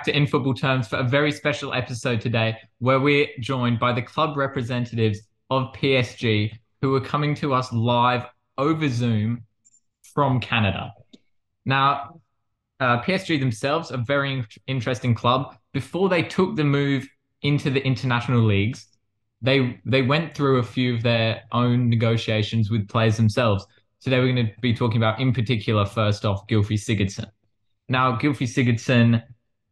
back to In Football Terms for a very special episode today where we're joined by the club representatives of PSG who are coming to us live over Zoom from Canada. Now, uh, PSG themselves, a very interesting club. Before they took the move into the international leagues, they they went through a few of their own negotiations with players themselves. Today we're going to be talking about, in particular, first off, Gylfi Sigurdsson. Now, Gylfi Sigurdsson,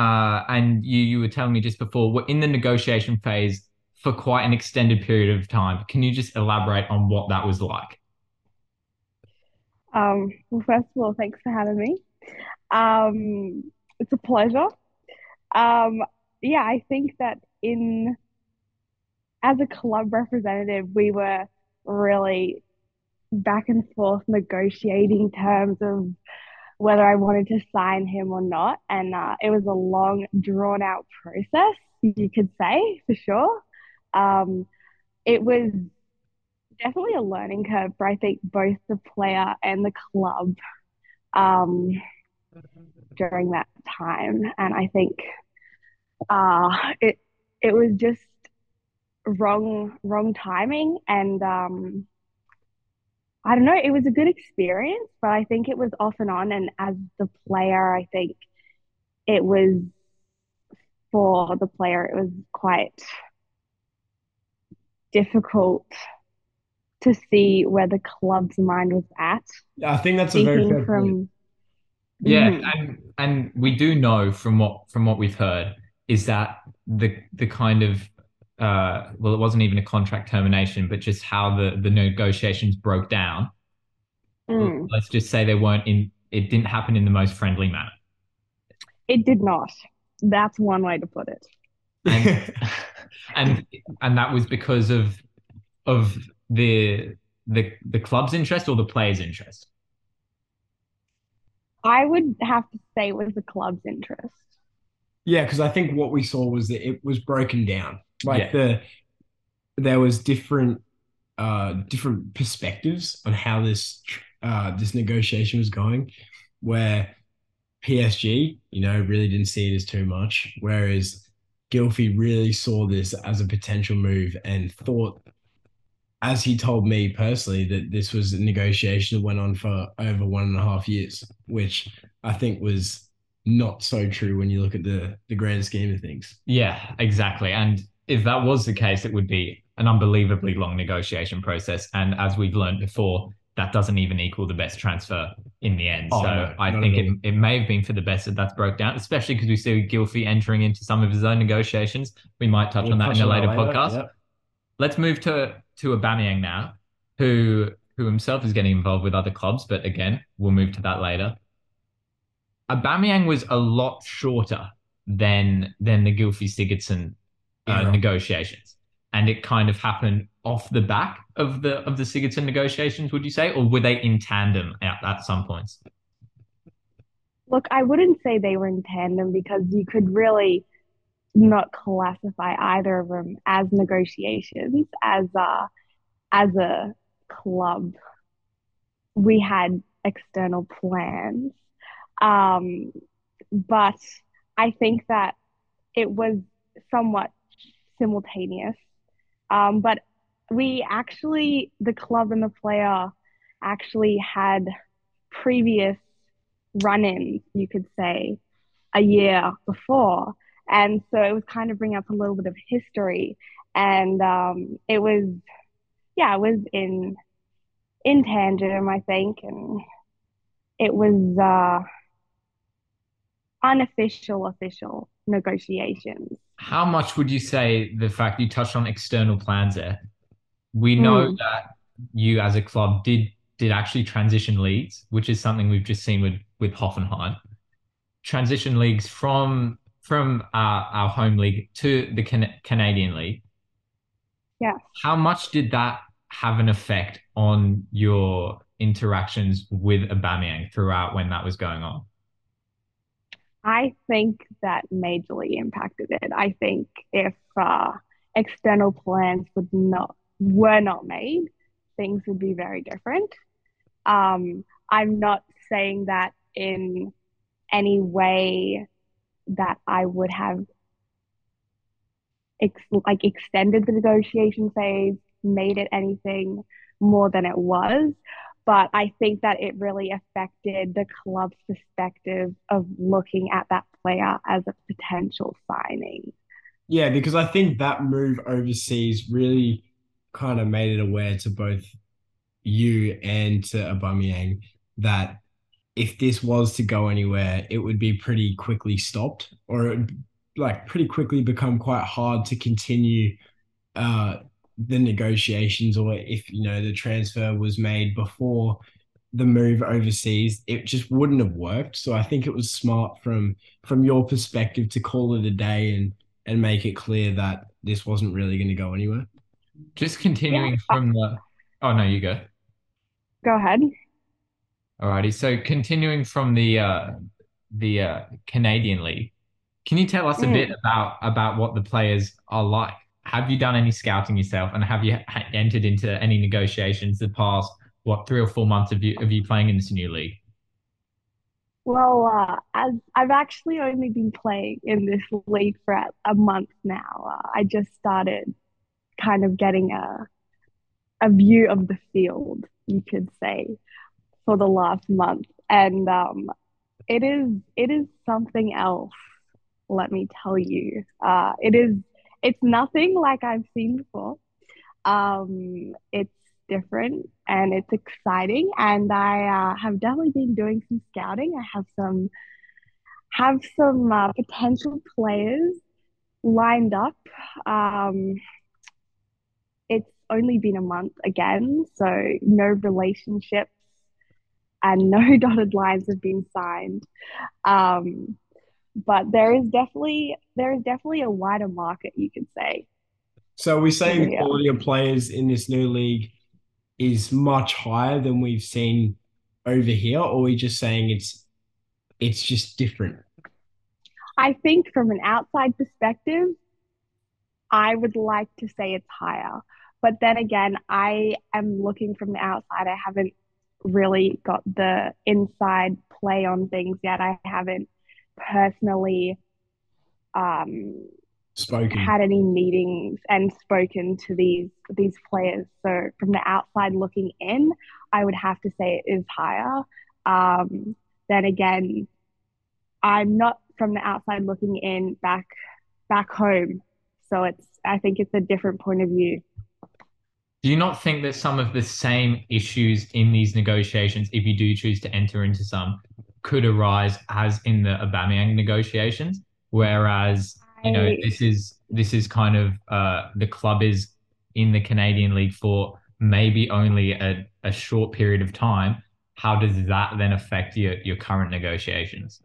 uh, and you you were telling me just before, we're in the negotiation phase for quite an extended period of time. Can you just elaborate on what that was like? Um, well, first of all, thanks for having me. Um, it's a pleasure. Um, yeah, I think that in as a club representative, we were really back and forth negotiating terms of whether I wanted to sign him or not. And uh, it was a long, drawn out process, you could say for sure. Um, it was definitely a learning curve for I think both the player and the club um, during that time. And I think uh, it it was just wrong wrong timing and um, I don't know, it was a good experience, but I think it was off and on. And as the player, I think it was for the player, it was quite difficult to see where the club's mind was at. I think that's a very fair from, point. Yeah, mm-hmm. and and we do know from what from what we've heard is that the the kind of uh, well, it wasn't even a contract termination, but just how the the negotiations broke down. Mm. Let's just say they weren't in. It didn't happen in the most friendly manner. It did not. That's one way to put it. And and, and that was because of of the the the club's interest or the players' interest. I would have to say it was the club's interest. Yeah, because I think what we saw was that it was broken down. Like yeah. the there was different uh different perspectives on how this uh this negotiation was going, where PSG, you know, really didn't see it as too much, whereas Gylfi really saw this as a potential move and thought, as he told me personally, that this was a negotiation that went on for over one and a half years, which I think was not so true when you look at the the grand scheme of things. Yeah, exactly. And if that was the case, it would be an unbelievably long negotiation process. And as we've learned before, that doesn't even equal the best transfer in the end. Oh, so no, I think it, it may have been for the best that that's broke down, especially because we see Gylfi entering into some of his own negotiations. We might touch we'll on that in a later, later podcast. Yep. Let's move to to Aubameyang now, who who himself is getting involved with other clubs, but again, we'll move to that later. Aubameyang was a lot shorter than than the Gylfi Sigurdsson uh, yeah. negotiations, and it kind of happened off the back of the of the Sigurdsson negotiations. Would you say, or were they in tandem at, at some points? Look, I wouldn't say they were in tandem because you could really not classify either of them as negotiations as a as a club. We had external plans, um, but I think that it was somewhat simultaneous. Um, but we actually, the club and the player actually had previous run ins, you could say, a year before. And so it was kind of bringing up a little bit of history. And um, it was, yeah, it was in in tandem, I think. And it was uh, unofficial, official negotiations. How much would you say the fact you touched on external plans there? We know mm. that you as a club did did actually transition leagues, which is something we've just seen with with Hoffenheim. Transition leagues from from our, our home league to the Can- Canadian league. Yeah. How much did that have an effect on your interactions with Aubameyang throughout when that was going on? I think that majorly impacted it. I think if uh, external plans would not were not made, things would be very different. Um, I'm not saying that in any way that I would have ex- like extended the negotiation phase, made it anything more than it was. But I think that it really affected the club's perspective of looking at that player as a potential signing. Yeah, because I think that move overseas really kind of made it aware to both you and to Aubameyang that if this was to go anywhere, it would be pretty quickly stopped, or it would like pretty quickly become quite hard to continue uh, the negotiations, or if you know the transfer was made before the move overseas, it just wouldn't have worked. So I think it was smart from from your perspective to call it a day and and make it clear that this wasn't really going to go anywhere. Just continuing yeah. from the. Oh no, you go. Go ahead. Alrighty. So continuing from the uh, the uh, Canadian League, can you tell us mm. a bit about about what the players are like? Have you done any scouting yourself, and have you entered into any negotiations the past what three or four months of you of you playing in this new league? Well, uh, as I've actually only been playing in this league for a, a month now. Uh, I just started kind of getting a a view of the field, you could say for the last month, and um, it is it is something else. Let me tell you, uh, it is it's nothing like I've seen before. Um, it's different and it's exciting, and I uh, have definitely been doing some scouting. I have some have some uh, potential players lined up. Um, it's only been a month again, so no relationships and no dotted lines have been signed. Um, but there is definitely there is definitely a wider market, you could say. So we're we saying the quality of players in this new league is much higher than we've seen over here, or are we just saying it's it's just different? I think from an outside perspective, I would like to say it's higher. But then again, I am looking from the outside. I haven't really got the inside play on things yet. I haven't personally um, spoken had any meetings and spoken to these these players. So from the outside looking in, I would have to say it is higher. Um, then again, I'm not from the outside looking in back back home. So it's I think it's a different point of view. Do you not think that some of the same issues in these negotiations, if you do choose to enter into some, could arise as in the Aubameyang negotiations? Whereas, you know, this is this is kind of uh, the club is in the Canadian League for maybe only a, a short period of time. How does that then affect your, your current negotiations?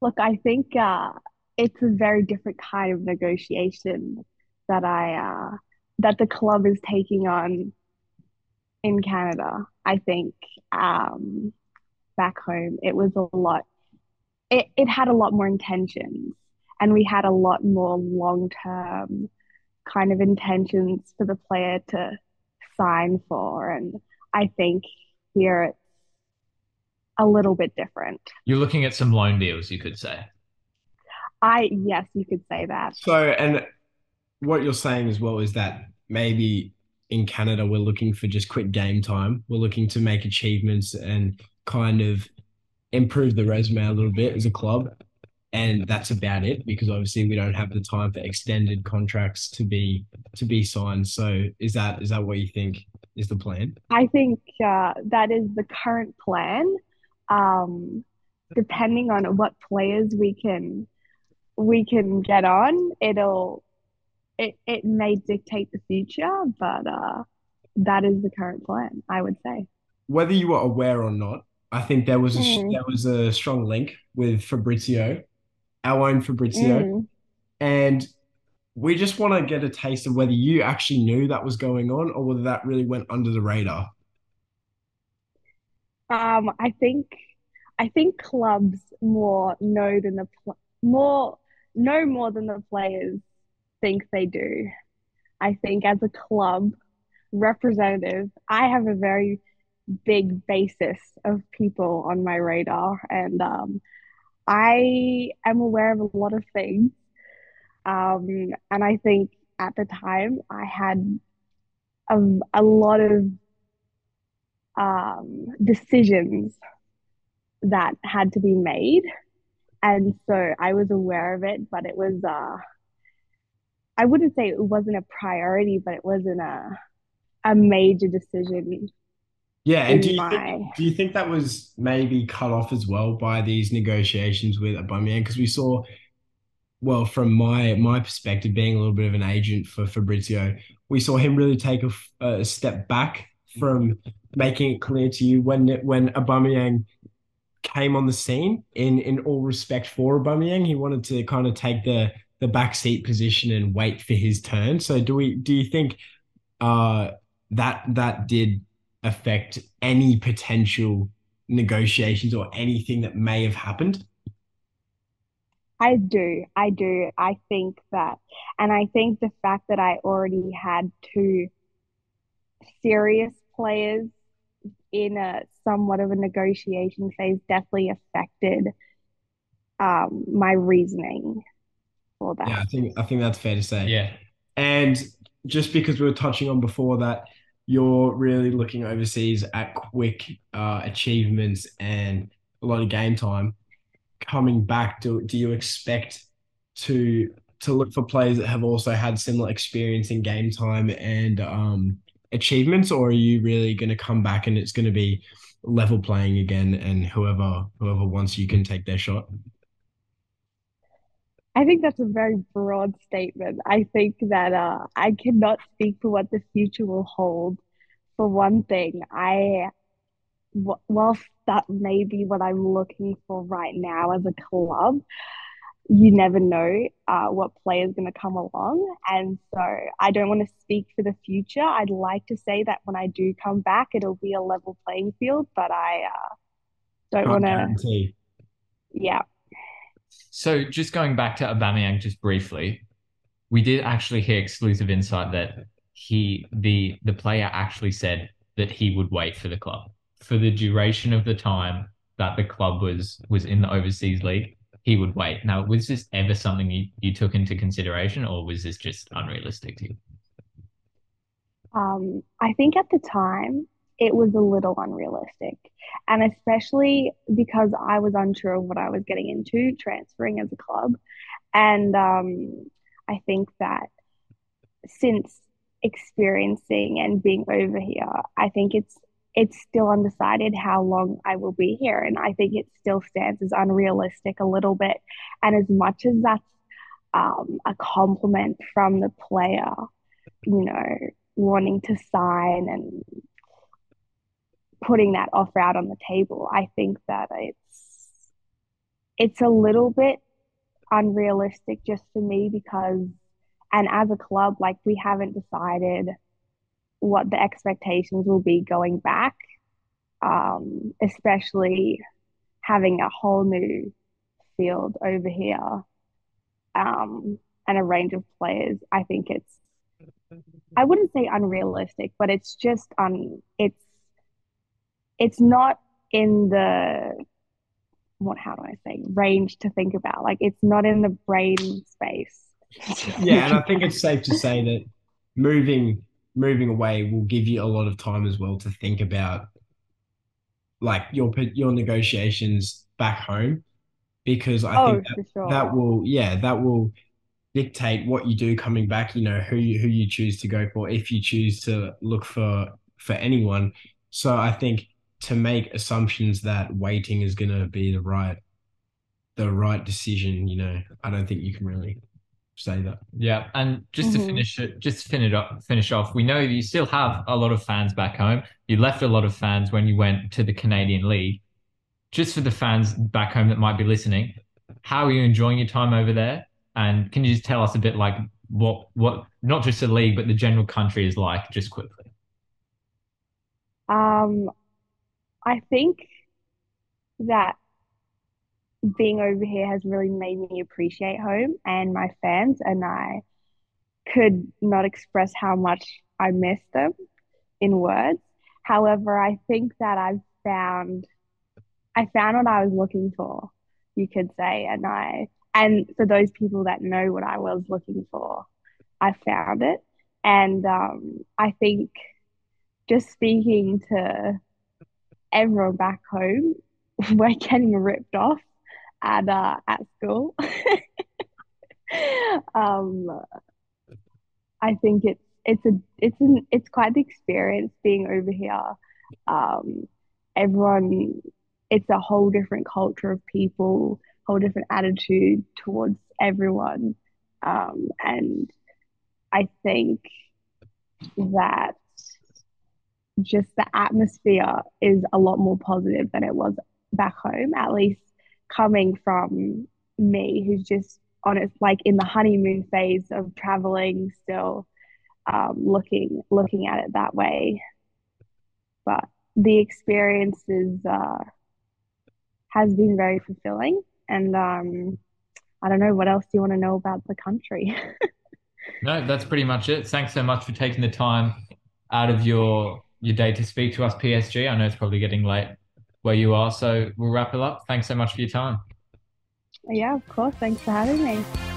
Look, I think uh, it's a very different kind of negotiation that I uh, that the club is taking on in Canada. I think um, back home it was a lot. It it had a lot more intentions, and we had a lot more long term kind of intentions for the player to sign for, and I think here it's a little bit different. You're looking at some loan deals, you could say. I yes, you could say that. So and what you're saying as well is that maybe in Canada we're looking for just quick game time. We're looking to make achievements and kind of improve the resume a little bit as a club. And that's about it because obviously we don't have the time for extended contracts to be to be signed. So is that is that what you think is the plan? I think uh, that is the current plan. Um, depending on what players we can we can get on, it'll it, it may dictate the future, but uh, that is the current plan, I would say. Whether you are aware or not, I think there was a mm. there was a strong link with Fabrizio, our own Fabrizio, mm. and we just want to get a taste of whether you actually knew that was going on or whether that really went under the radar. Um, I think I think clubs more know than the pl- more know more than the players think they do. I think as a club representative, I have a very big basis of people on my radar. And um, I am aware of a lot of things. Um, and I think at the time I had a, a lot of um, decisions that had to be made. And so I was aware of it, but it was, uh, I wouldn't say it wasn't a priority, but it wasn't a, a major decision. Yeah, and do you, think, do you think that was maybe cut off as well by these negotiations with Aubameyang? Because we saw, well, from my my perspective, being a little bit of an agent for Fabrizio, we saw him really take a, a step back from making it clear to you when when Aubameyang came on the scene in in all respect for Aubameyang, he wanted to kind of take the the backseat position and wait for his turn. So do we do you think uh that that did affect any potential negotiations or anything that may have happened? I do. I do. I think that, and I think the fact that I already had two serious players in a somewhat of a negotiation phase definitely affected um, my reasoning for that. Yeah, I think I think that's fair to say. Yeah. And just because we were touching on before that you're really looking overseas at quick uh, achievements and a lot of game time. Coming back, do do you expect to to look for players that have also had similar experience in game time and um, achievements, or are you really going to come back and it's going to be level playing again, and whoever whoever wants you can take their shot? I think that's a very broad statement. I think that uh, I cannot speak for what the future will hold. For one thing, I, whilst that may be what I'm looking for right now as a club, you never know uh, what player is going to come along. And so I don't want to speak for the future. I'd like to say that when I do come back, it'll be a level playing field, but I uh, don't want to. Yeah. So just going back to Aubameyang just briefly, we did actually hear exclusive insight that he the the player actually said that he would wait for the club for the duration of the time that the club was was in the overseas league. He would wait. Now, was this ever something you, you took into consideration, or was this just unrealistic to you? Um, I think at the time it was a little unrealistic. And especially because I was unsure of what I was getting into transferring as a club. And um, I think that since experiencing and being over here, I think it's it's still undecided how long I will be here. And I think it still stands as unrealistic a little bit. And as much as that's um, a compliment from the player, you know, wanting to sign and putting that offer out on the table. I think that it's it's a little bit unrealistic just for me because and as a club like we haven't decided what the expectations will be going back um, especially having a whole new field over here um, and a range of players i think it's i wouldn't say unrealistic but it's just on it's it's not in the what how do I say range to think about. Like it's not in the brain space. yeah, and I think it's safe to say that moving moving away will give you a lot of time as well to think about like your your negotiations back home because I oh, think that, sure. that will yeah that will dictate what you do coming back you know who you who you choose to go for if you choose to look for for anyone so I think to make assumptions that waiting is going to be the right the right decision you know? I don't think you can really say that. Yeah and just mm-hmm. to finish it just to finish up finish off we know you still have a lot of fans back home. You left a lot of fans when you went to the canadian league. Just for the fans back home that might be listening how are you enjoying your time over there? And can you just tell us a bit like what what not just the league but the general country is like just quickly? Um I think that being over here has really made me appreciate home and my fans, and I could not express how much I miss them in words. However, I think that I've found I found what I was looking for you could say. And I, and for those people that know what I was looking for, I found it. And um, I think just speaking to everyone back home, we're getting ripped off at uh, at school. um, I think it's it's a it's an it's quite the experience being over here. Um, everyone, it's a whole different culture of people, whole different attitude towards everyone, um, and I think that just the atmosphere is a lot more positive than it was back home, at least coming from me, who's just on it, like in the honeymoon phase of traveling still, um, looking looking at it that way. But the experience is uh, has been very fulfilling, and um, I don't know what else do you want to know about the country. no, that's pretty much it. Thanks so much for taking the time out of your your day to speak to us, PSG. I know it's probably getting late where you are, so we'll wrap it up. Thanks so much for your time. Yeah, of course. Thanks for having me.